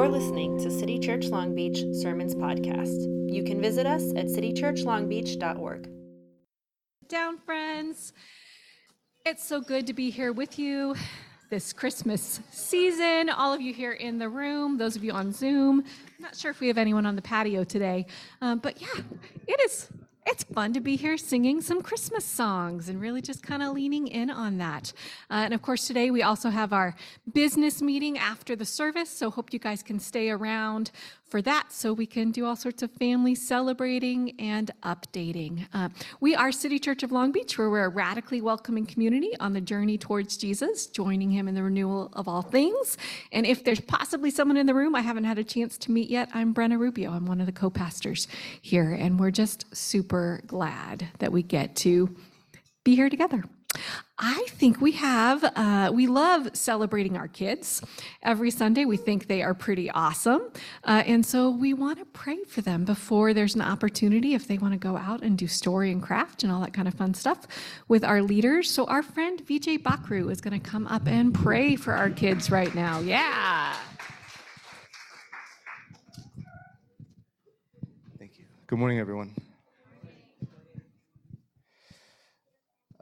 You're listening to City Church Long Beach Sermons Podcast. You can visit us at citychurchlongbeach.org. Down, friends. It's so good to be here with you this Christmas season. All of you here in the room, those of you on Zoom. I'm not sure if we have anyone on the patio today, um, but yeah, it is it's fun to be here singing some Christmas songs and really just kind of leaning in on that. Uh, and of course, today we also have our business meeting after the service. So hope you guys can stay around for that so we can do all sorts of family celebrating and updating. Uh, we are City Church of Long Beach, where we're a radically welcoming community on the journey towards Jesus, joining him in the renewal of all things. And if there's possibly someone in the room I haven't had a chance to meet yet, I'm Brenna Rubio. I'm one of the co pastors here, and we're just super glad that we get to be here together. I think we have, uh, we love celebrating our kids. Every Sunday, we think they are pretty awesome. Uh, and so we want to pray for them before there's an opportunity if they want to go out and do story and craft and all that kind of fun stuff with our leaders. So our friend Vijay Bakru is going to come up and pray for our kids right now. Yeah. Thank you. Good morning, everyone.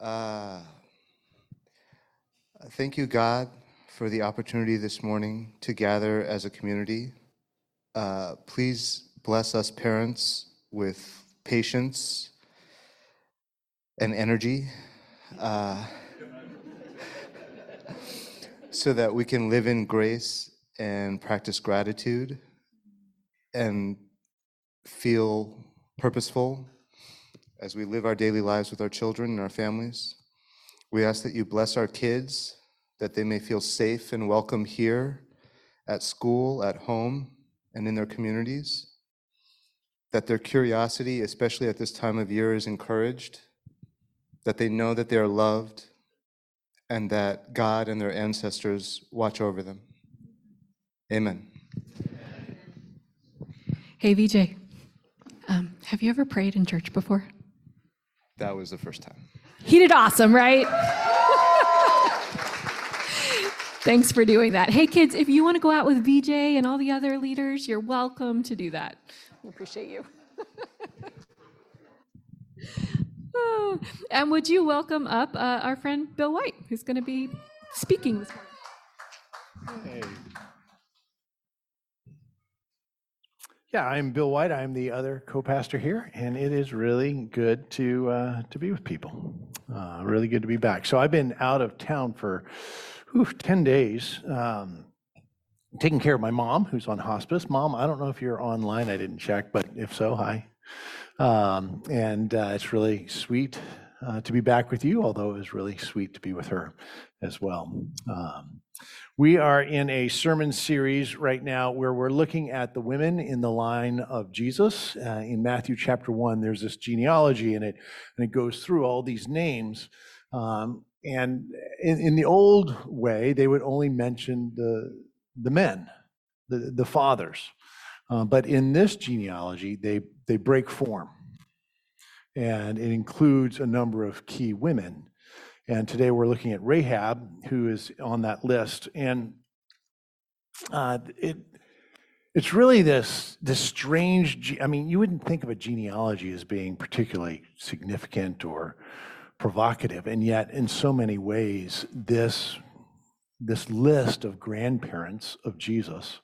Uh, thank you, God, for the opportunity this morning to gather as a community. Uh, please bless us parents with patience and energy uh, so that we can live in grace and practice gratitude and feel purposeful as we live our daily lives with our children and our families. We ask that you bless our kids, that they may feel safe and welcome here, at school, at home, and in their communities. That their curiosity, especially at this time of year, is encouraged. That they know that they are loved and that God and their ancestors watch over them. Amen. Hey, VJ, um, have you ever prayed in church before? That was the first time. He did awesome, right? Thanks for doing that. Hey, kids, if you want to go out with VJ and all the other leaders, you're welcome to do that. We appreciate you. Oh, and would you welcome up uh, our friend Bill White, who's going to be speaking this morning? Hey. Yeah, I'm Bill White. I'm the other co-pastor here, and it is really good to uh, to be with people. Uh, really good to be back. So I've been out of town for whew, ten days, um, taking care of my mom, who's on hospice. Mom, I don't know if you're online. I didn't check, but if so, hi. Um, and uh, it's really sweet uh, to be back with you, although it was really sweet to be with her as well. Um, we are in a sermon series right now where we're looking at the women in the line of Jesus. Uh, in Matthew chapter 1, there's this genealogy in it, and it goes through all these names. Um, and in, in, the old way, they would only mention the, the men, the, the fathers. Uh, but in this genealogy, they, they break form. And it includes a number of key women. And today we're looking at Rahab, who is on that list. And uh, it, it's really this, this strange, I mean, you wouldn't think of a genealogy as being particularly significant or provocative. And yet, in so many ways, this, this list of grandparents of Jesus,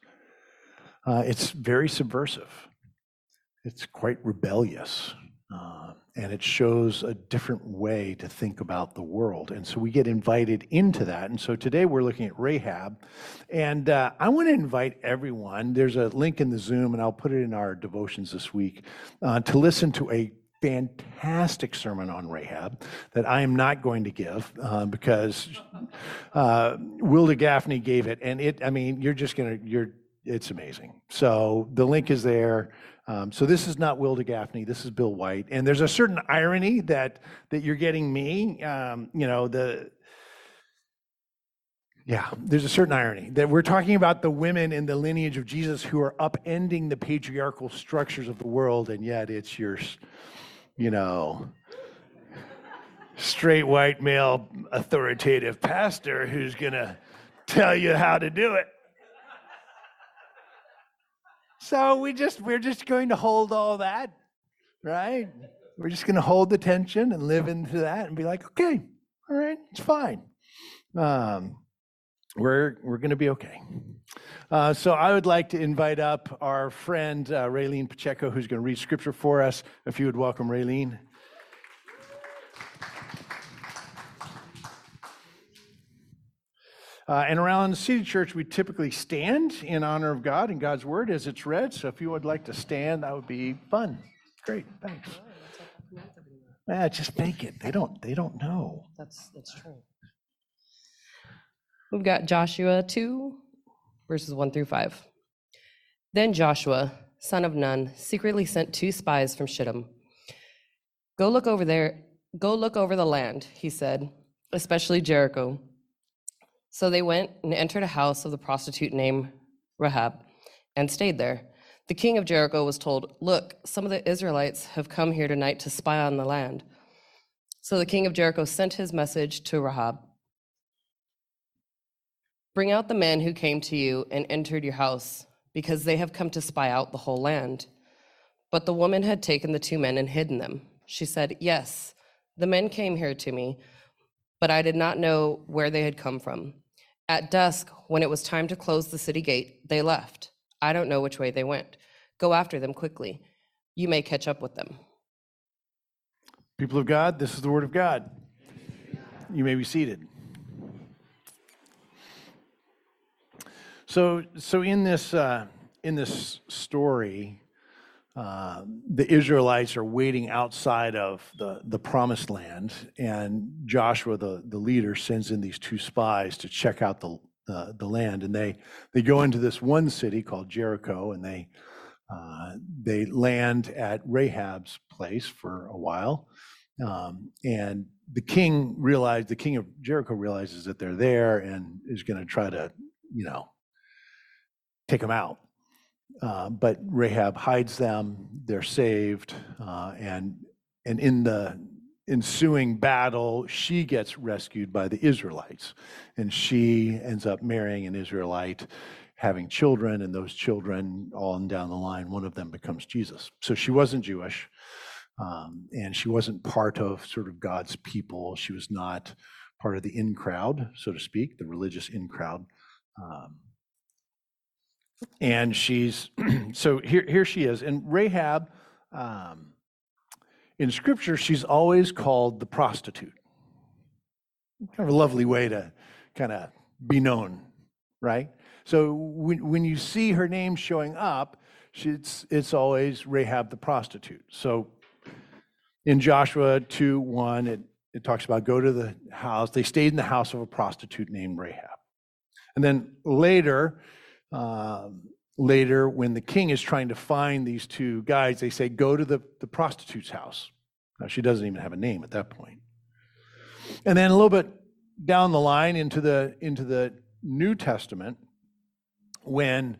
uh, it's very subversive. It's quite rebellious. Uh, and it shows a different way to think about the world. And so we get invited into that. And so today we're looking at Rahab. And uh, I want to invite everyone, there's a link in the Zoom, and I'll put it in our devotions this week, uh, to listen to a fantastic sermon on Rahab that I am not going to give uh, because uh, Wilda Gafney gave it. And it, I mean, you're just going to, you're, it's amazing. So the link is there. Um, so this is not Wilda Gafney. This is Bill White, and there's a certain irony that that you're getting me. Um, you know the. Yeah, there's a certain irony that we're talking about the women in the lineage of Jesus who are upending the patriarchal structures of the world, and yet it's your, you know, straight white male authoritative pastor who's to tell you how to do it. So we just we're just going to hold all that, right? We're just going to hold the tension and live into that and be like, okay, all right, it's fine. Um, we're we're going to be okay. Uh, so I would like to invite up our friend uh, Raylene Pacheco, who's going to read scripture for us. If you would welcome Raylene. Uh, and around the City Church, we typically stand in honor of God and God's word as it's read. So if you would like to stand, that would be fun. Great, thanks. Ah, just make it. They don't. They don't know. That's, that's true. We've got Joshua 2, verses 1 through 5. Then Joshua, son of Nun, secretly sent two spies from Shittim. Go look over there, go look over the land, he said, especially Jericho. So they went and entered a house of the prostitute named Rahab and stayed there. The king of Jericho was told, Look, some of the Israelites have come here tonight to spy on the land. So the king of Jericho sent his message to Rahab Bring out the men who came to you and entered your house, because they have come to spy out the whole land. But the woman had taken the two men and hidden them. She said, Yes, the men came here to me, but I did not know where they had come from. At dusk, when it was time to close the city gate, they left. I don't know which way they went. Go after them quickly. You may catch up with them. People of God, this is the word of God. You may be seated. So, so in this uh, in this story, uh, the Israelites are waiting outside of the, the promised land, and Joshua, the, the leader, sends in these two spies to check out the, uh, the land. And they, they go into this one city called Jericho, and they, uh, they land at Rahab's place for a while. Um, and the king realized, the king of Jericho realizes that they're there and is going to try to, you know, take them out. Uh, but Rahab hides them, they're saved, uh, and, and in the ensuing battle, she gets rescued by the Israelites. And she ends up marrying an Israelite, having children, and those children, on down the line, one of them becomes Jesus. So she wasn't Jewish, um, and she wasn't part of sort of God's people. She was not part of the in crowd, so to speak, the religious in crowd. Um, and she's so here here she is. And rahab um, in scripture she's always called the prostitute. Kind of a lovely way to kind of be known right? So when, when you see her name showing up it's, it's always rahab the prostitute. So in joshua 2 1 it, it talks about go to the house. They stayed in the house of a prostitute named rahab. And then later um, later, when the king is trying to find these two guys, they say, Go to the, the prostitute's house. Now, she doesn't even have a name at that point. And then a little bit down the line into the, into the New Testament, when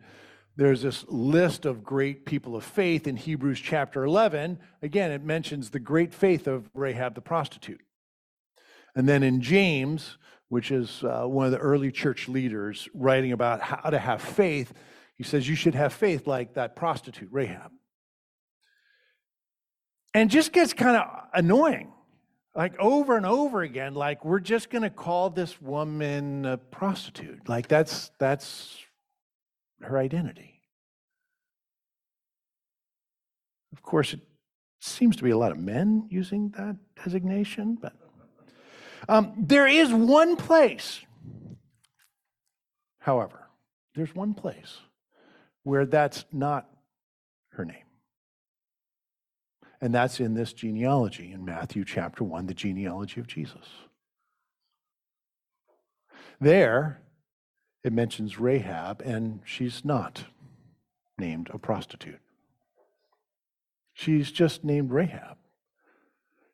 there's this list of great people of faith in Hebrews chapter 11, again, it mentions the great faith of Rahab the prostitute. And then in James, which is uh, one of the early church leaders writing about how to have faith. He says you should have faith like that prostitute, Rahab. And just gets kind of annoying, like over and over again, like we're just going to call this woman a prostitute. Like that's, that's her identity. Of course, it seems to be a lot of men using that designation, but um, there is one place, however, there's one place where that's not her name. And that's in this genealogy in Matthew chapter 1, the genealogy of Jesus. There, it mentions Rahab, and she's not named a prostitute. She's just named Rahab,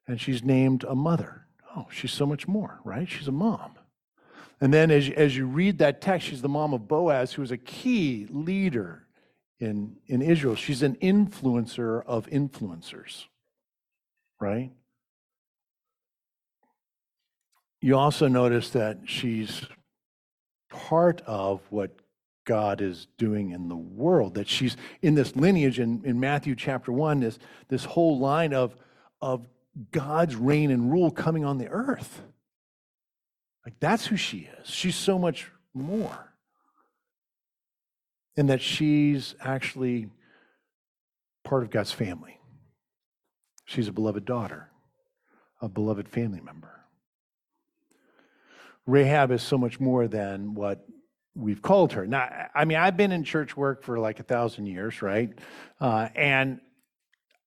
and she's named a mother. Oh, she's so much more, right? She's a mom. And then as, as you read that text, she's the mom of Boaz, who is a key leader in, in Israel. She's an influencer of influencers, right? You also notice that she's part of what God is doing in the world, that she's in this lineage in, in Matthew chapter 1, this, this whole line of, of God's reign and rule coming on the earth. Like that's who she is. She's so much more. And that she's actually part of God's family. She's a beloved daughter, a beloved family member. Rahab is so much more than what we've called her. Now, I mean, I've been in church work for like a thousand years, right? Uh, and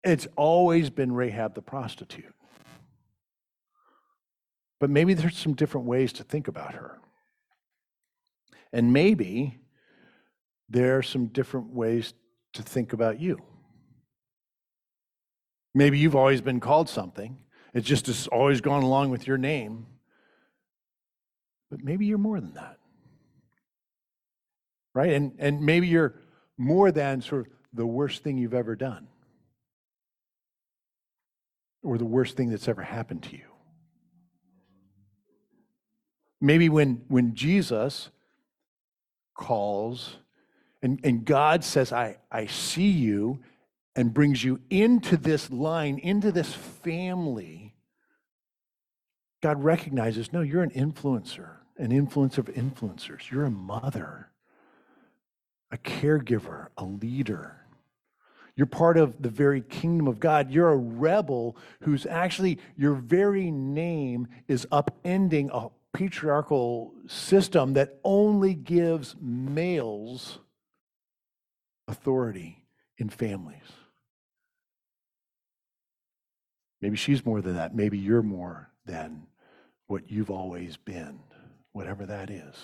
it's always been Rahab the prostitute. But maybe there's some different ways to think about her. And maybe there are some different ways to think about you. Maybe you've always been called something. It's just always gone along with your name. But maybe you're more than that. Right? And, and maybe you're more than sort of the worst thing you've ever done or the worst thing that's ever happened to you. Maybe when, when Jesus calls and, and God says, I, I see you and brings you into this line, into this family, God recognizes no, you're an influencer, an influencer of influencers. You're a mother, a caregiver, a leader. You're part of the very kingdom of God. You're a rebel who's actually, your very name is upending a patriarchal system that only gives males authority in families. Maybe she's more than that. Maybe you're more than what you've always been, whatever that is.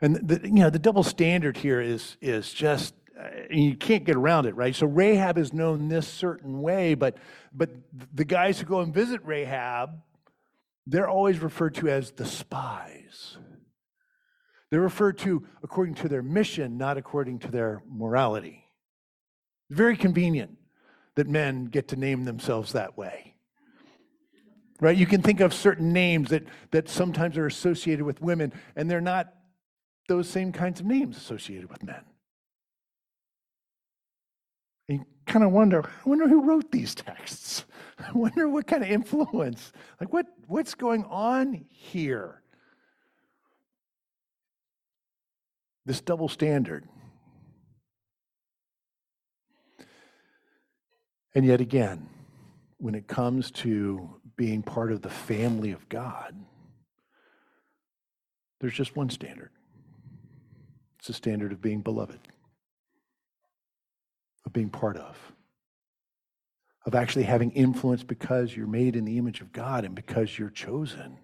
And the, you know the double standard here is is just uh, you can't get around it, right? So Rahab is known this certain way, but but the guys who go and visit Rahab, they're always referred to as the spies. They're referred to according to their mission, not according to their morality. Very convenient that men get to name themselves that way. Right? You can think of certain names that, that sometimes are associated with women, and they're not those same kinds of names associated with men. And you kind of wonder, I wonder who wrote these texts. I wonder what kind of influence, like what, what's going on here? This double standard. And yet again, when it comes to being part of the family of God, there's just one standard. It's the standard of being beloved, of being part of, of actually having influence because you're made in the image of God and because you're chosen.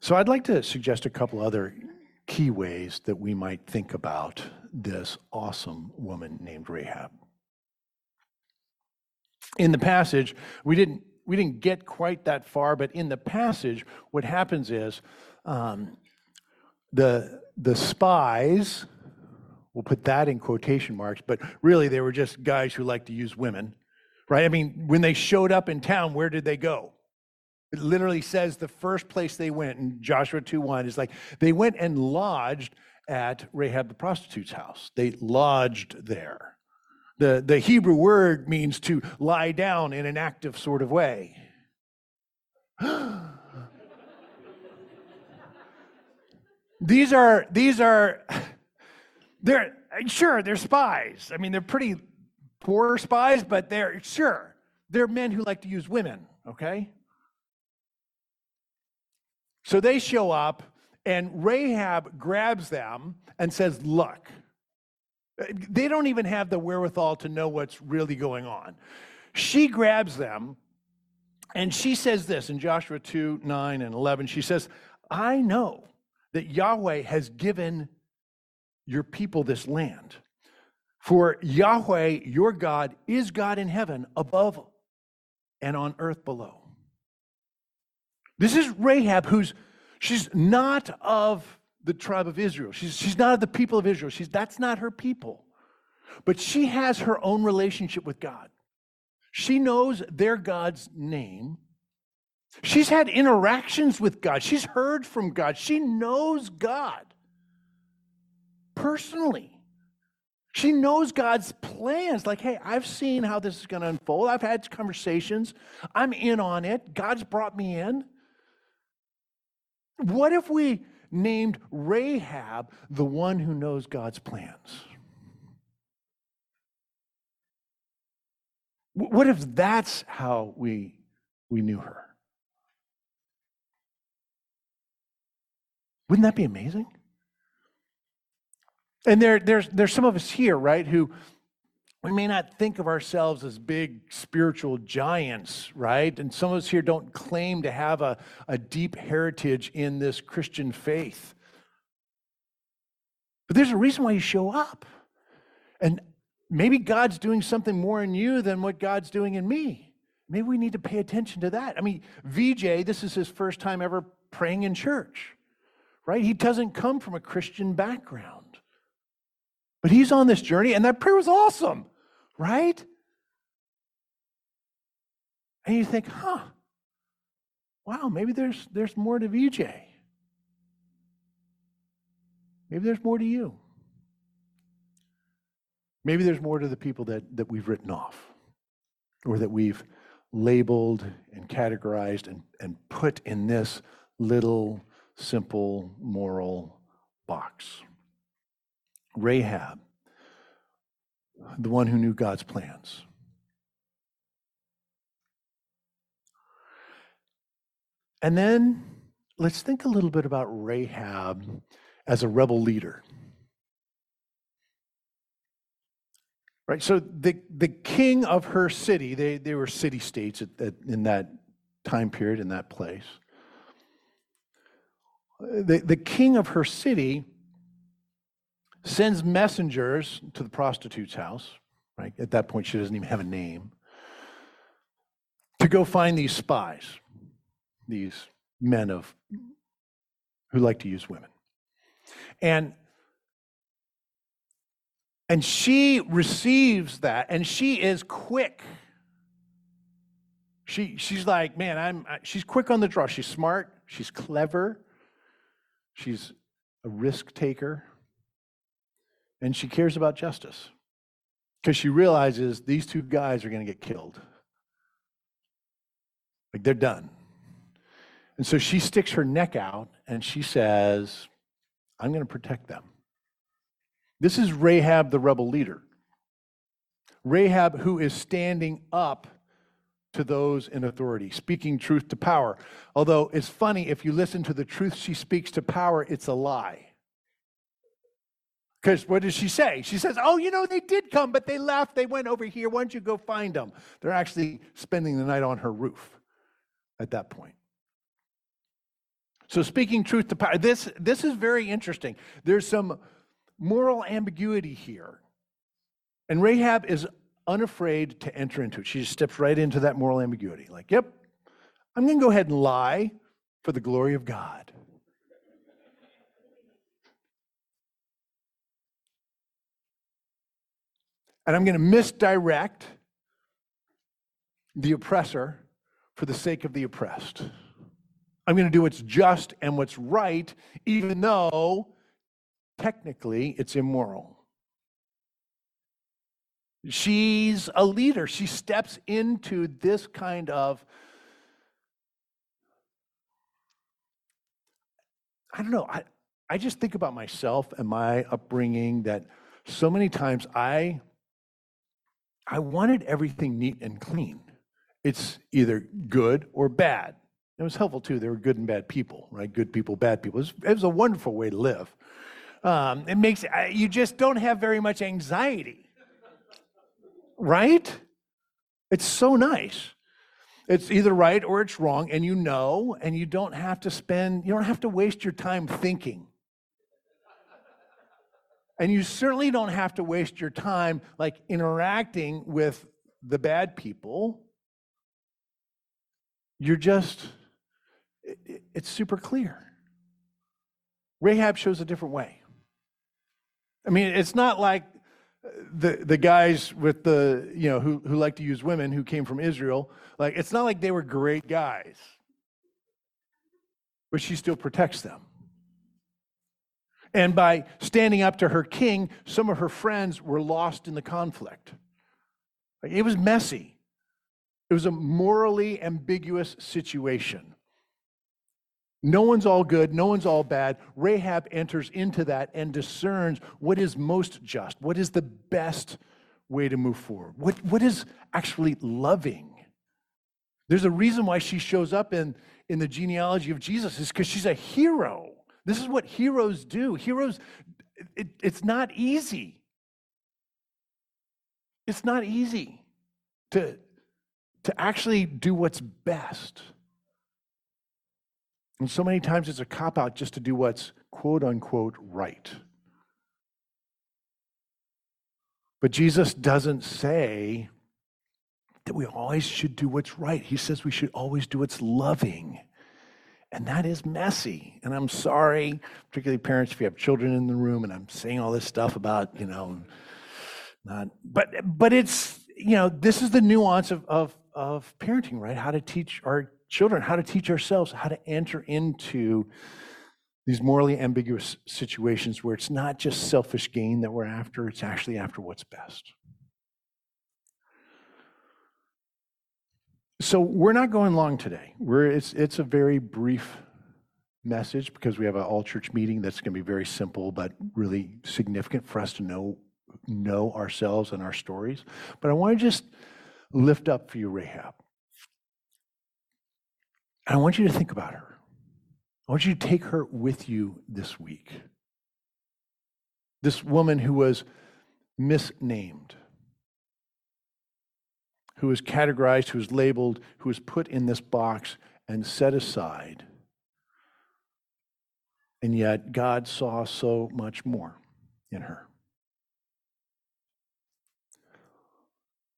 So I'd like to suggest a couple other key ways that we might think about this awesome woman named Rahab. In the passage, we didn't we didn't get quite that far, but in the passage, what happens is um, the the spies. We'll put that in quotation marks, but really they were just guys who like to use women, right? I mean, when they showed up in town, where did they go? It literally says the first place they went in Joshua 2 1 is like they went and lodged at Rahab the prostitute's house. They lodged there. The, the Hebrew word means to lie down in an active sort of way. these are, these are, they're, sure, they're spies. I mean, they're pretty poor spies, but they're, sure, they're men who like to use women, okay? So they show up, and Rahab grabs them and says, Look, they don't even have the wherewithal to know what's really going on. She grabs them and she says this in Joshua 2 9 and 11. She says, I know that Yahweh has given your people this land. For Yahweh, your God, is God in heaven above and on earth below. This is Rahab, who's she's not of the tribe of Israel. She's, she's not of the people of Israel. She's, that's not her people. But she has her own relationship with God. She knows their God's name. She's had interactions with God. She's heard from God. She knows God personally. She knows God's plans. Like, hey, I've seen how this is going to unfold. I've had conversations. I'm in on it. God's brought me in. What if we named Rahab the one who knows God's plans? What if that's how we, we knew her? Wouldn't that be amazing? And there, there's, there's some of us here, right, who we may not think of ourselves as big spiritual giants, right? And some of us here don't claim to have a, a deep heritage in this Christian faith. But there's a reason why you show up. And maybe God's doing something more in you than what God's doing in me. Maybe we need to pay attention to that. I mean, VJ, this is his first time ever praying in church, right? He doesn't come from a Christian background. But he's on this journey, and that prayer was awesome, right? And you think, huh, wow, maybe there's, there's more to VJ. Maybe there's more to you. Maybe there's more to the people that, that we've written off or that we've labeled and categorized and, and put in this little simple moral box. Rahab, the one who knew God's plans. And then let's think a little bit about Rahab as a rebel leader. Right, so the, the king of her city, they, they were city states at, at, in that time period, in that place. The, the king of her city sends messengers to the prostitute's house. Right? At that point, she doesn't even have a name. To go find these spies, these men of who like to use women. And and she receives that and she is quick. She she's like, man, I'm she's quick on the draw. She's smart, she's clever. She's a risk taker and she cares about justice because she realizes these two guys are going to get killed. Like they're done. And so she sticks her neck out and she says, I'm going to protect them. This is Rahab, the rebel leader. Rahab, who is standing up to those in authority, speaking truth to power. Although it's funny, if you listen to the truth she speaks to power, it's a lie. Because what does she say? She says, Oh, you know, they did come, but they left. They went over here. Why don't you go find them? They're actually spending the night on her roof at that point. So, speaking truth to power, this, this is very interesting. There's some moral ambiguity here. And Rahab is unafraid to enter into it. She just steps right into that moral ambiguity. Like, yep, I'm going to go ahead and lie for the glory of God. And I'm going to misdirect the oppressor for the sake of the oppressed. I'm going to do what's just and what's right, even though technically it's immoral. She's a leader. She steps into this kind of, I don't know, I, I just think about myself and my upbringing that so many times I I wanted everything neat and clean. It's either good or bad. It was helpful too. There were good and bad people, right? Good people, bad people. It was, it was a wonderful way to live. Um, it makes you just don't have very much anxiety, right? It's so nice. It's either right or it's wrong, and you know, and you don't have to spend, you don't have to waste your time thinking. And you certainly don't have to waste your time like interacting with the bad people. You're just, it's super clear. Rahab shows a different way. I mean, it's not like uh, the the guys with the you know who who like to use women who came from Israel. Like it's not like they were great guys, but she still protects them. And by standing up to her king, some of her friends were lost in the conflict. It was messy. It was a morally ambiguous situation. No one's all good, no one's all bad. Rahab enters into that and discerns what is most just, what is the best way to move forward, what, what is actually loving. There's a reason why she shows up in, in the genealogy of Jesus, is because she's a hero. This is what heroes do. Heroes, it, it's not easy. It's not easy to, to actually do what's best. And so many times it's a cop out just to do what's quote unquote right. But Jesus doesn't say that we always should do what's right. He says we should always do what's loving. And that is messy. And I'm sorry, particularly parents, if you have children in the room and I'm saying all this stuff about, you know, not, but, but it's, you know, this is the nuance of, of, of parenting, right? How to teach our children, how to teach ourselves, how to enter into these morally ambiguous situations where it's not just selfish gain that we're after, it's actually after what's best. So we're not going long today. We're, it's, it's a very brief message because we have an all church meeting that's going to be very simple but really significant for us to know know ourselves and our stories. But I want to just lift up for you Rahab. I want you to think about her. I want you to take her with you this week. This woman who was misnamed, who was categorized, who is labeled, who is put in this box and set aside. And yet, God saw so much more in her.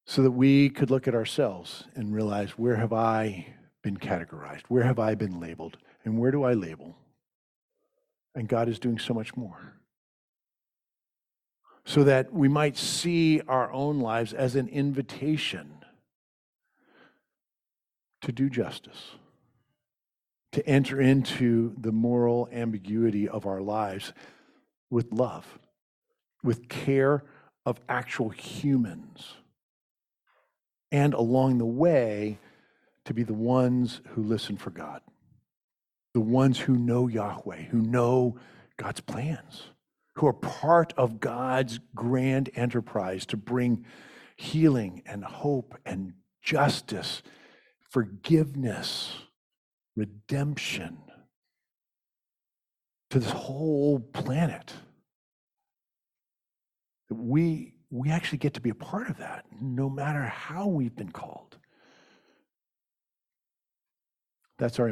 So that we could look at ourselves and realize where have I been categorized? Where have I been labeled? And where do I label? And God is doing so much more. So that we might see our own lives as an invitation to do justice, to enter into the moral ambiguity of our lives with love, with care of actual humans, and along the way, to be the ones who listen for God, the ones who know Yahweh, who know God's plans, who are part of God's grand enterprise to bring healing and hope and justice, forgiveness, redemption to this whole planet. We, we actually get to be a part of that, no matter how we've been called. That's our